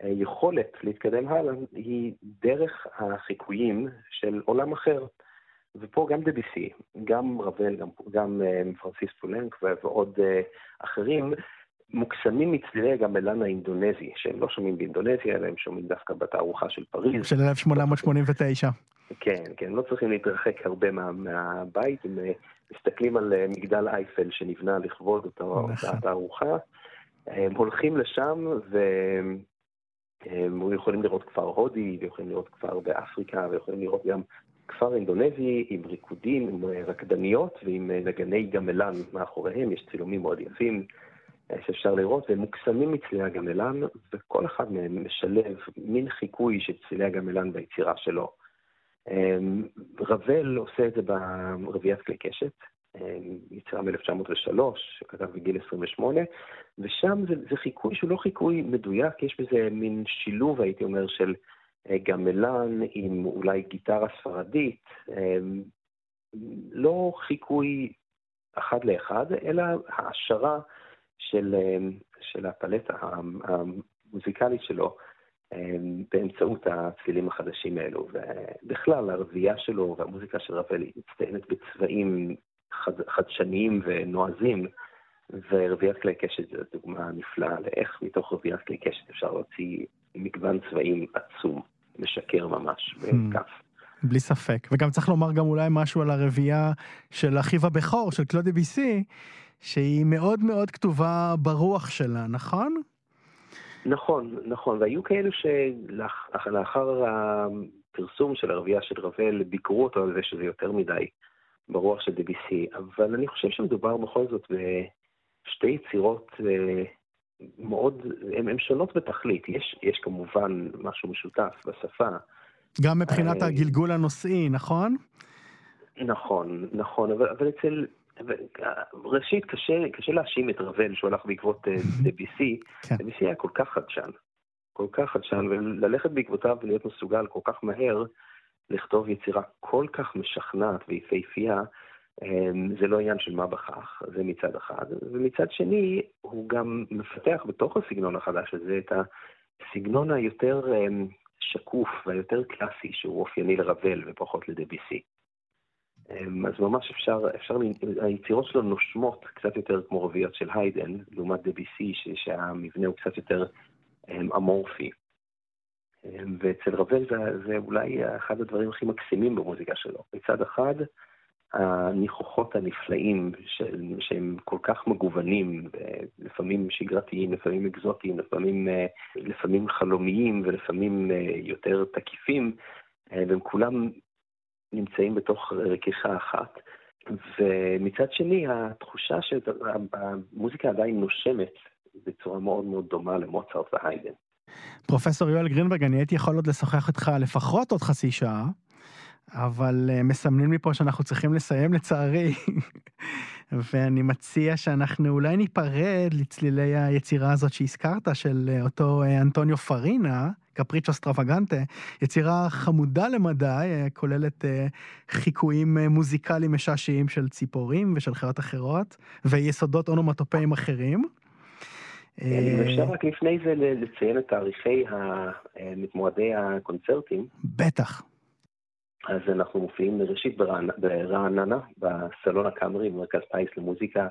מהיכולת להתקדם הלאה היא דרך החיקויים של עולם אחר. ופה גם דביסי, גם רבל, גם, גם פרנסיס פולנק ועוד uh, אחרים, מוקסמים מצלילי הגמלן האינדונזי, שהם לא שומעים באינדונזיה, אלא הם שומעים דווקא בתערוכה של פריז. של 1889. כן, כן, לא צריכים להתרחק הרבה מה, מהבית, אם אה, מסתכלים על אה, מגדל אייפל שנבנה לכבוד אותה נכון. תערוכה, הם הולכים לשם והם יכולים לראות כפר הודי, ויכולים לראות כפר באפריקה, ויכולים לראות גם כפר אינדונזי עם ריקודים, עם אה, רקדניות ועם נגני גמלן מאחוריהם, יש צילומים מאוד יפים. שאפשר לראות, והם מוקסמים מצלילי הגמלן, וכל אחד מהם משלב מין חיקוי של צלילי הגמלן ביצירה שלו. אמ, רבל עושה את זה ברביעיית כלי קשת, יצירה מ-1903, שכתב בגיל 28, ושם זה, זה חיקוי שהוא לא חיקוי מדויק, יש בזה מין שילוב, הייתי אומר, של גמלן עם אולי גיטרה ספרדית, לא חיקוי אחד לאחד, אלא העשרה של, של הפלטה המוזיקלית שלו באמצעות הצלילים החדשים האלו. ובכלל, הרבייה שלו והמוזיקה של רבל היא מצטיינת בצבעים חד, חדשניים ונועזים, ורביית כלי קשת זו דוגמה נפלאה לאיך מתוך רביית כלי קשת אפשר להוציא מגוון צבעים עצום, משקר ממש, בכף. Hmm. בלי ספק. וגם צריך לומר גם אולי משהו על הרביעייה של אחיו הבכור, של קלודי ביסי, שהיא מאוד מאוד כתובה ברוח שלה, נכון? נכון, נכון, והיו כאלו שלאחר הפרסום של הרביעייה של רבל, ביקרו אותו על זה שזה יותר מדי ברוח של דביסי, אבל אני חושב שמדובר בכל זאת בשתי יצירות אה, מאוד, הן שונות בתכלית. יש, יש כמובן משהו משותף בשפה. גם מבחינת אה, הגלגול הנושאי, נכון? נכון, נכון, אבל, אבל אצל... ראשית, קשה, קשה להאשים את רבל שהוא הלך בעקבות אה, דביסי. כן. דביסי היה כל כך חדשן, כל כך חדשן, וללכת בעקבותיו ולהיות מסוגל כל כך מהר לכתוב יצירה כל כך משכנעת ויפהפייה, אה, זה לא עניין של מה בכך, זה מצד אחד. ומצד שני, הוא גם מפתח בתוך הסגנון החדש הזה את הסגנון היותר שקוף והיותר קלאסי שהוא אופייני לרבל ופחות לדביסי. אמ, אז ממש אפשר, אפשר, היצירות שלו נושמות קצת יותר כמו רביעיות של היידן, לעומת דביסי, שהמבנה הוא קצת יותר אמ, אמורפי. אמ, ואצל רבל זה, זה אולי אחד הדברים הכי מקסימים במוזיקה שלו. מצד אחד, הניחוחות הנפלאים של, שהם כל כך מגוונים, לפעמים שגרתיים, לפעמים אקזוטיים, לפעמים, אה, לפעמים חלומיים ולפעמים אה, יותר תקיפים, אה, והם כולם נמצאים בתוך רכיכה אחת. ומצד שני, התחושה שהמוזיקה עדיין נושמת בצורה מאוד מאוד דומה למוצרט והיידן. פרופסור יואל גרינברג, אני הייתי יכול עוד לשוחח איתך לפחות עוד חצי שעה. אבל uh, מסמנים לי פה שאנחנו צריכים לסיים לצערי, ואני מציע שאנחנו אולי ניפרד לצלילי היצירה הזאת שהזכרת, של uh, אותו uh, אנטוניו פרינה, קפריצ'ו סטרווגנטה, יצירה חמודה למדי, uh, כוללת חיקויים מוזיקליים משעשעים של ציפורים ושל חיות אחרות, ויסודות אונומטופאים אחרים. אם אפשר רק לפני זה לציין את תאריכי מועדי הקונצרטים. בטח. אז אנחנו מופיעים ראשית ברעננה, בסלון הקאמרי במרכז פיס למוזיקה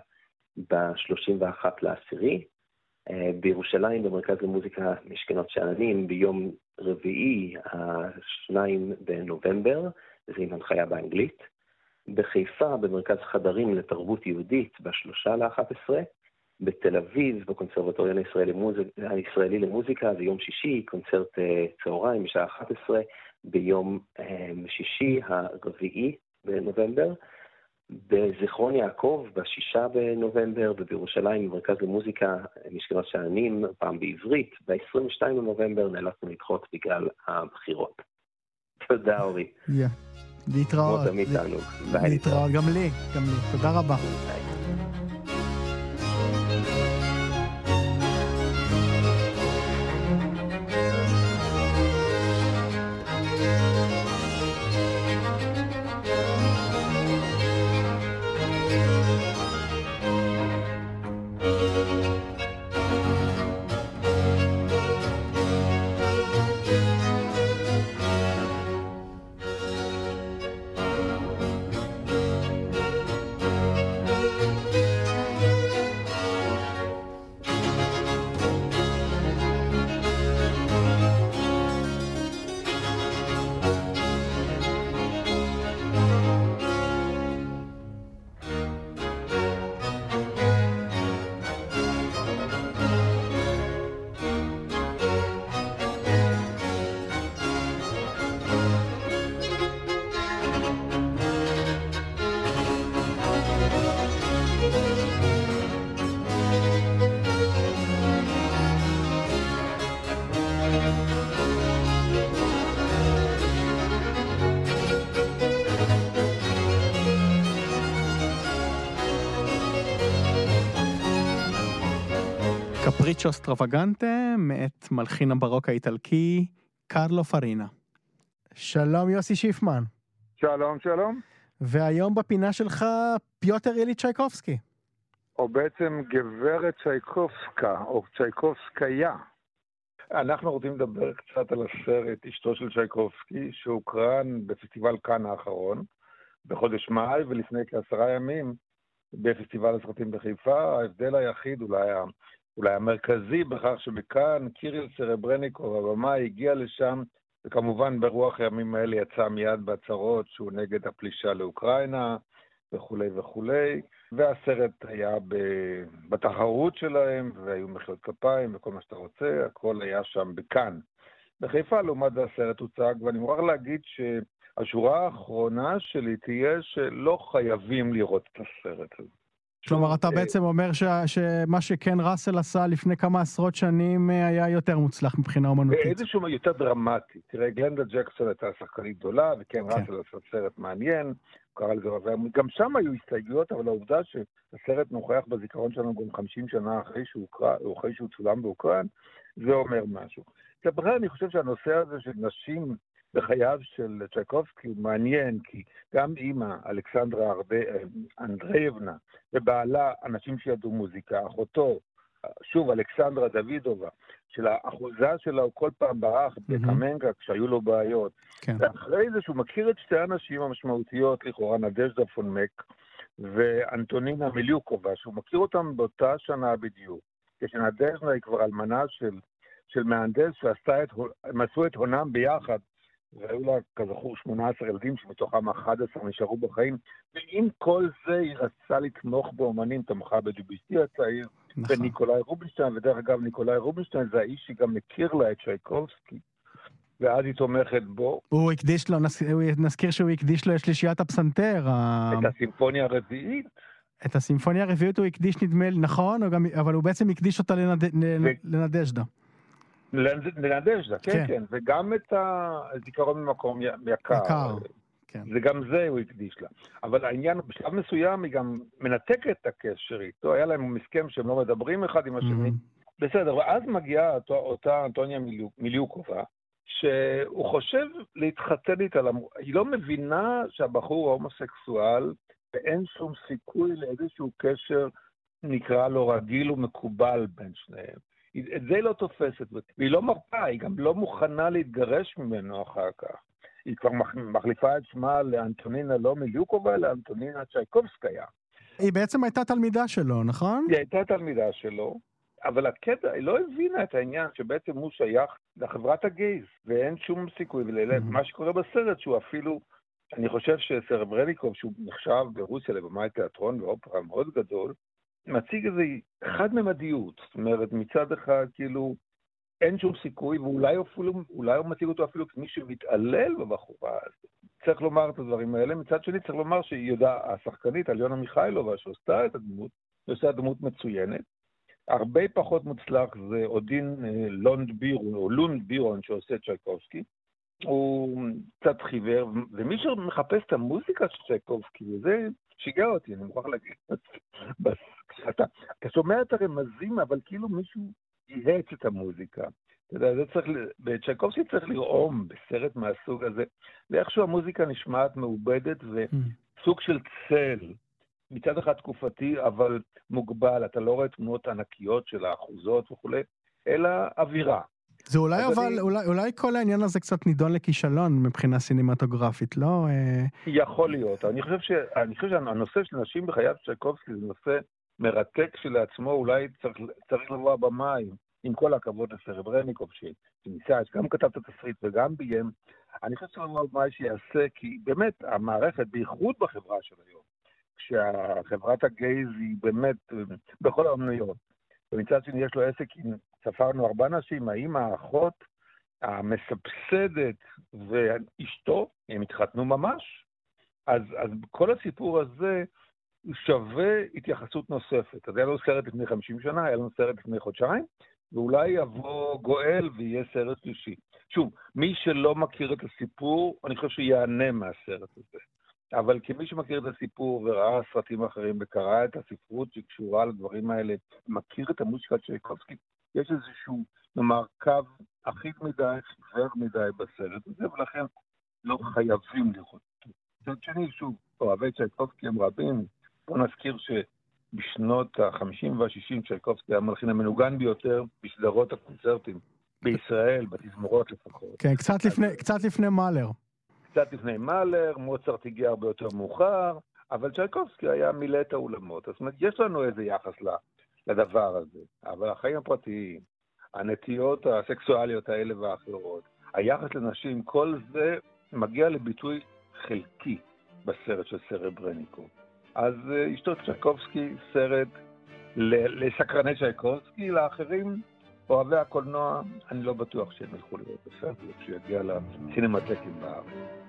ב-31 לעשירי, אה, בירושלים במרכז למוזיקה משכנות שאננים ביום רביעי, ה-2 בנובמבר, זה עם הנחיה באנגלית, בחיפה במרכז חדרים לתרבות יהודית ב-3 ל-11, בתל אביב, בקונסרבטוריון הישראלי, למוזיקה, זה יום שישי, קונצרט אה, צהריים בשעה 11, ביום אמ, שישי הרביעי בנובמבר, בזיכרון יעקב בשישה בנובמבר, ובירושלים במרכז למוזיקה משכנות שאננים, פעם בעברית, ב-22 בנובמבר נאלצנו לדחות בגלל הבחירות. תודה אורי. להתראות. כמו תמיד תענוג. להתראות, גם לי, גם לי. תודה רבה. קפריצ'ו סטרווגנטה מאת מלחין הברוק האיטלקי קרלו פרינה. שלום יוסי שיפמן. שלום, שלום. והיום בפינה שלך פיוטר אילי צ'ייקובסקי. או בעצם גברת צ'ייקובסקה, או צ'ייקובסקיה. אנחנו רוצים לדבר קצת על הסרט אשתו של צ'ייקובסקי, שהוקרן בפסטיבל כאן האחרון, בחודש מאי, ולפני כעשרה ימים בפסטיבל הסרטים בחיפה. ההבדל היחיד, אולי, אולי המרכזי, בכך שמכאן קיריל סרברניקוב, הבמאי, הגיע לשם, וכמובן ברוח הימים האלה יצא מיד בהצהרות שהוא נגד הפלישה לאוקראינה וכולי וכולי, והסרט היה בתחרות שלהם, והיו מחיאות כפיים וכל מה שאתה רוצה, הכל היה שם בכאן. בחיפה, לעומת זה הסרט הוצג, ואני מוכרח להגיד ש... השורה האחרונה שלי תהיה שלא חייבים לראות את הסרט הזה. כלומר, אתה אה, בעצם אומר שמה שכן ראסל עשה לפני כמה עשרות שנים אה, היה יותר מוצלח מבחינה אומנותית. איזשהו יותר דרמטי. תראה, גלנדה ג'קסון הייתה שחקנית גדולה, וכן כן. ראסל עשה סרט מעניין, קרא לזה, וגם שם היו הסתייגויות, אבל העובדה שהסרט נוכח בזיכרון שלנו גם 50 שנה אחרי שהוא צולם באוקראין, זה אומר משהו. בכלל אני חושב שהנושא הזה של נשים בחייו של צ'ייקובסקי הוא מעניין, כי גם אימא, אלכסנדרה אנדרייבנה, ובעלה, אנשים שידעו מוזיקה, אחותו, שוב, אלכסנדרה דוידובה, של האחוזה שלה הוא כל פעם ברח mm-hmm. בקמנקה כשהיו לו בעיות. כן. ואחרי זה שהוא מכיר את שתי הנשים המשמעותיות, לכאורה נדז'דה פונמק ואנטונינה מיליוקובה, שהוא מכיר אותם באותה שנה בדיוק. כשנדז'נה היא כבר אלמנה של, של מהנדס שעשתה את, הם עשו את הונם ביחד והיו לה, כזכור, 18 ילדים, שמתוכם 11 נשארו בחיים, ועם כל זה היא רצתה לתמוך באומנים, תמכה בדוביסטי הצעיר, נכון. וניקולאי רובינשטיין, ודרך אגב, ניקולאי רובינשטיין זה האיש שגם מכיר לה את שייקובסקי. ואז היא תומכת בו. הוא הקדיש לו, נזכיר שהוא הקדיש לו את שלישיית הפסנתר. את הסימפוניה הרביעית. את הסימפוניה הרביעית הוא הקדיש, נדמה לי, נכון, אבל הוא בעצם הקדיש אותה לנד... ו... לנדז'דה. לנדז'דה, כן, כן, כן, וגם את הזיכרון ממקום יקר. יקר. כן. זה גם זה הוא הקדיש לה. אבל העניין, בשלב מסוים היא גם מנתקת את הקשר איתו, היה להם הסכם שהם לא מדברים אחד עם השני. Mm-hmm. בסדר, ואז מגיעה אותו, אותה אנטוניה מיליוקובה, שהוא חושב להתחתן איתה, היא לא מבינה שהבחור הוא הומוסקסואל, ואין שום סיכוי לאיזשהו קשר, נקרא לו רגיל ומקובל בין שניהם. את זה היא לא תופסת, והיא לא מרפה, היא גם לא מוכנה להתגרש ממנו אחר כך. היא כבר מחליפה את שמה לאנטונינה לא מיליוקובה, לאנטונינה צ'ייקובסקיה. היא בעצם הייתה תלמידה שלו, נכון? היא הייתה תלמידה שלו, אבל הקטע, היא לא הבינה את העניין שבעצם הוא שייך לחברת הגייז, ואין שום סיכוי, ומה שקורה בסרט שהוא אפילו, אני חושב שסרברניקוב, שהוא נחשב ברוסיה לבמאי תיאטרון ואופרה מאוד גדול, מציג איזו חד-ממדיות. זאת אומרת, מצד אחד, כאילו, אין שום סיכוי, ואולי אפילו, אולי הוא מציג אותו אפילו כמי שמתעלל בבחורה הזאת. צריך לומר את הדברים האלה. מצד שני, צריך לומר שהיא יודעת, השחקנית, אליונה מיכאילובה, שעושה את הדמות, היא עושה דמות מצוינת. הרבה פחות מוצלח זה אודין אה, לונד בירון, או לונד בירון, שעושה צ'ייקובסקי. הוא קצת חיוור, ומי שמחפש את המוזיקה של צ'ייקובסקי, וזה שיגע אותי, אני מוכרח להגיד. אתה, אתה שומע את הרמזים, אבל כאילו מישהו ייעץ את המוזיקה. אתה יודע, זה צריך, בצ'ייקובסקי צריך לרעום בסרט מהסוג הזה, ואיכשהו המוזיקה נשמעת מעובדת וסוג של צל. מצד אחד תקופתי, אבל מוגבל, אתה לא רואה תמונות ענקיות של האחוזות וכולי, אלא אווירה. זה אולי אבל, אני... אולי, אולי כל העניין הזה קצת נידון לכישלון מבחינה סינמטוגרפית, לא? אה, יכול להיות. אני חושב, ש... אני חושב שהנושא של נשים בחייו של צ'ייקובסקי זה נושא מרתק שלעצמו, אולי צריך, צריך לבוא הבמאי, עם כל הכבוד לסרברניקוב, שניסה, שגם כתב את התסריט וגם ביים. אני חושב שצריך לבוא הבמאי שיעשה, כי באמת, המערכת, בייחוד בחברה של היום, כשהחברת הגייז היא באמת בכל האמנויות, ומצד שני יש לו עסק עם, ספרנו ארבע נשים, האמא, האחות, המסבסדת ואשתו, הם התחתנו ממש. אז, אז כל הסיפור הזה שווה התייחסות נוספת. אז היה לנו סרט לפני 50 שנה, היה לנו סרט לפני חודשיים, ואולי יבוא גואל ויהיה סרט שלישי. שוב, מי שלא מכיר את הסיפור, אני חושב שיענה מהסרט הזה. אבל כמי שמכיר את הסיפור וראה סרטים אחרים וקרא את הספרות שקשורה לדברים האלה, מכיר את המוזיקה של צ'ייקובסקי, יש איזשהו, נאמר, קו אחיד מדי, חיוור מדי בסרט הזה, ולכן לא חייבים לראות אותו. מצד שני, שוב, אוהבי צ'ייקובסקי הם רבים. בואו נזכיר שבשנות ה-50 וה-60 צ'ייקובסקי היה המלחין המנוגן ביותר בסדרות הקונצרטים בישראל, בתזמורות לפחות. כן, קצת לפני, קצת לפני מאלר. קצת לפני מאלר, מוצרט הגיע הרבה יותר מאוחר, אבל צ'ייקובסקי היה מילא את האולמות. זאת אומרת, יש לנו איזה יחס לדבר הזה, אבל החיים הפרטיים, הנטיות הסקסואליות האלה והאחרות, היחס לנשים, כל זה מגיע לביטוי חלקי בסרט של סרברניקו. אז אה, אשתו צ'ייקובסקי, סרט לסקרני צ'ייקובסקי, לאחרים, אוהבי הקולנוע, אני לא בטוח שהם ילכו לראות את הסרט הזה כשהוא יגיע לסינמטקים בארץ.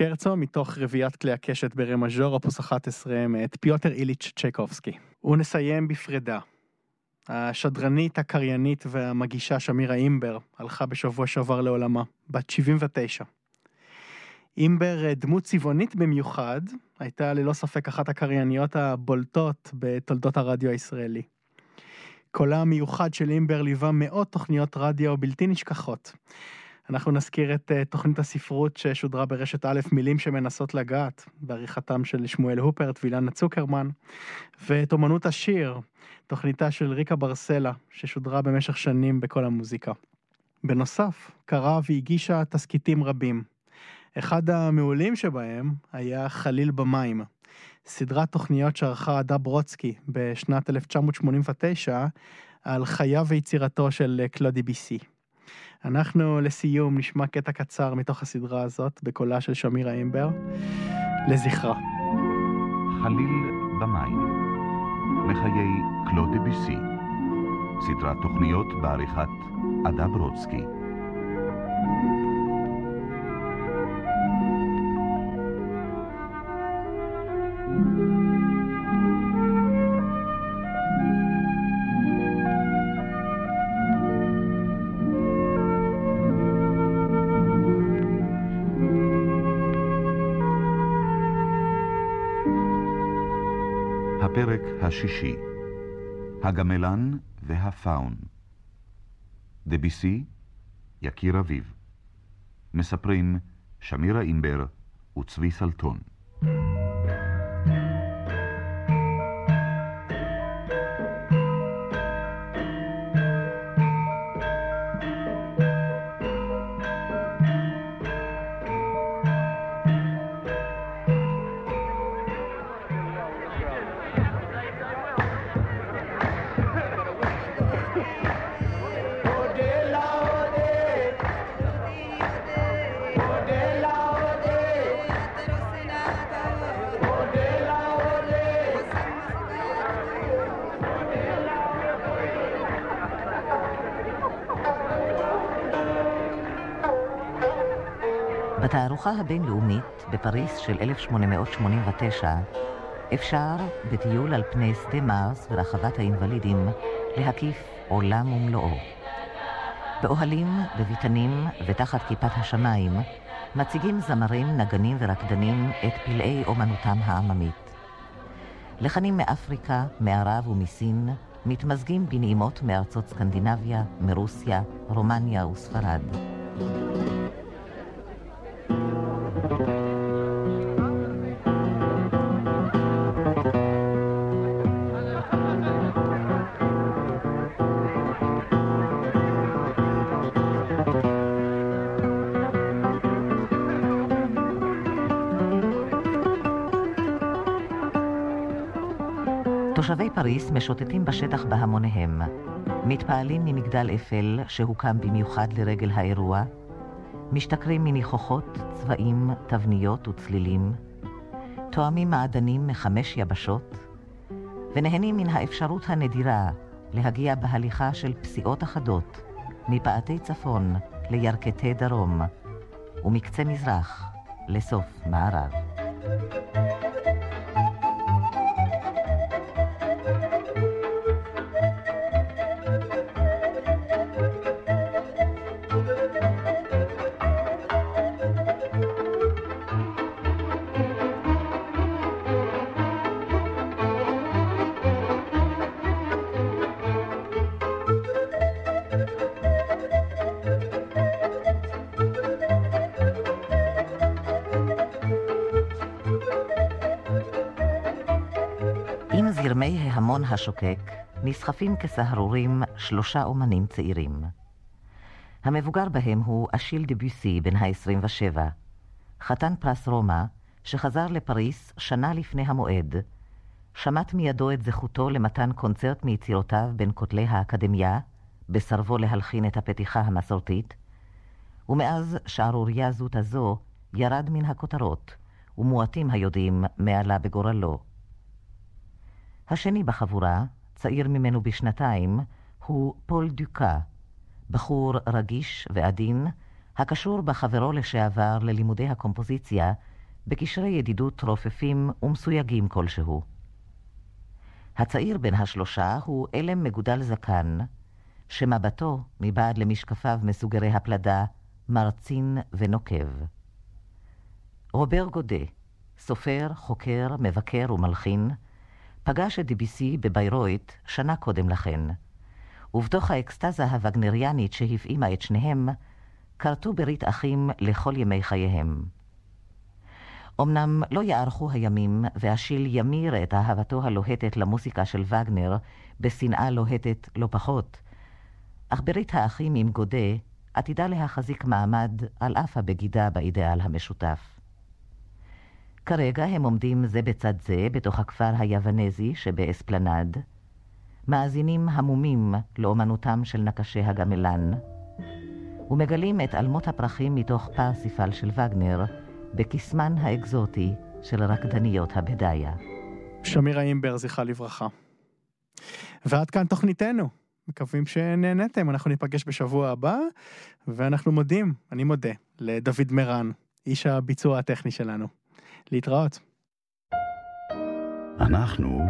קסקרצו מתוך רביעיית כלי הקשת ברה מז'ור, אופוס 11, מאת פיוטר איליץ' צ'ייקובסקי. ונסיים בפרידה. השדרנית, הקריינית והמגישה שמירה אימבר הלכה בשבוע שעבר לעולמה, בת 79. אימבר, דמות צבעונית במיוחד, הייתה ללא ספק אחת הקרייניות הבולטות בתולדות הרדיו הישראלי. קולה המיוחד של אימבר ליווה מאות תוכניות רדיו בלתי נשכחות. אנחנו נזכיר את uh, תוכנית הספרות ששודרה ברשת א', מילים שמנסות לגעת, בעריכתם של שמואל הופרט ואילנה צוקרמן, ואת אומנות השיר, תוכניתה של ריקה ברסלה, ששודרה במשך שנים בכל המוזיקה. בנוסף, קראה והגישה תסכיתים רבים. אחד המעולים שבהם היה חליל במים, סדרת תוכניות שערכה עדה ברודסקי בשנת 1989 על חייו ויצירתו של קלודי ביסי. אנחנו לסיום נשמע קטע קצר מתוך הסדרה הזאת בקולה של שמירה אימבר, לזכרה. חליל במים, מחיי קלודי ביסי, סדרת תוכניות בעריכת עדה ברודסקי. השישי הגמלן והפאון. דביסי, יקיר אביב מספרים שמירה אימבר וצבי סלטון. בתערוכה בפריס של 1889 אפשר בטיול על פני שדה מרס ורחבת האינוולידים להקיף עולם ומלואו. באוהלים, בביתנים ותחת כיפת השמיים מציגים זמרים, נגנים ורקדנים את פלאי אומנותם העממית. לחנים מאפריקה, מערב ומסין מתמזגים בנעימות מארצות סקנדינביה, מרוסיה, רומניה וספרד. פריס משוטטים בשטח בהמוניהם, מתפעלים ממגדל אפל שהוקם במיוחד לרגל האירוע, משתכרים מניחוחות, צבעים, תבניות וצלילים, תואמים מעדנים מחמש יבשות, ונהנים מן האפשרות הנדירה להגיע בהליכה של פסיעות אחדות מפאתי צפון לירכתי דרום, ומקצה מזרח לסוף מערב. השוקק נסחפים כסהרורים שלושה אומנים צעירים. המבוגר בהם הוא אשיל דביוסי, בן ה-27, חתן פרס רומא, שחזר לפריס שנה לפני המועד, שמט מידו את זכותו למתן קונצרט מיצירותיו בין כותלי האקדמיה, בסרבו להלחין את הפתיחה המסורתית, ומאז שערורייה זוטה הזו ירד מן הכותרות, ומועטים היודעים מעלה בגורלו. השני בחבורה, צעיר ממנו בשנתיים, הוא פול דוקה, בחור רגיש ועדין, הקשור בחברו לשעבר ללימודי הקומפוזיציה, בקשרי ידידות רופפים ומסויגים כלשהו. הצעיר בין השלושה הוא אלם מגודל זקן, שמבטו, מבעד למשקפיו מסוגרי הפלדה, מרצין ונוקב. רובר גודה, סופר, חוקר, מבקר ומלחין, פגש את דיביסי בביירויט שנה קודם לכן, ובתוך האקסטזה הווגנריאנית שהפעימה את שניהם, כרתו ברית אחים לכל ימי חייהם. אמנם לא יארכו הימים, והשיל ימיר את אהבתו הלוהטת למוסיקה של וגנר בשנאה לוהטת לא פחות, אך ברית האחים עם גודה עתידה להחזיק מעמד על אף הבגידה באידאל המשותף. כרגע הם עומדים זה בצד זה בתוך הכפר היוונזי שבאספלנד, מאזינים המומים לאומנותם של נקשי הגמלן, ומגלים את עלמות הפרחים מתוך פרסיפל של וגנר, בקסמן האקזוטי של רקדניות הבדאיה. שמירה אימבר, זכרה לברכה. ועד כאן תוכניתנו. מקווים שנהנתם, אנחנו ניפגש בשבוע הבא, ואנחנו מודים, אני מודה, לדוד מרן, איש הביצוע הטכני שלנו. להתראות. אנחנו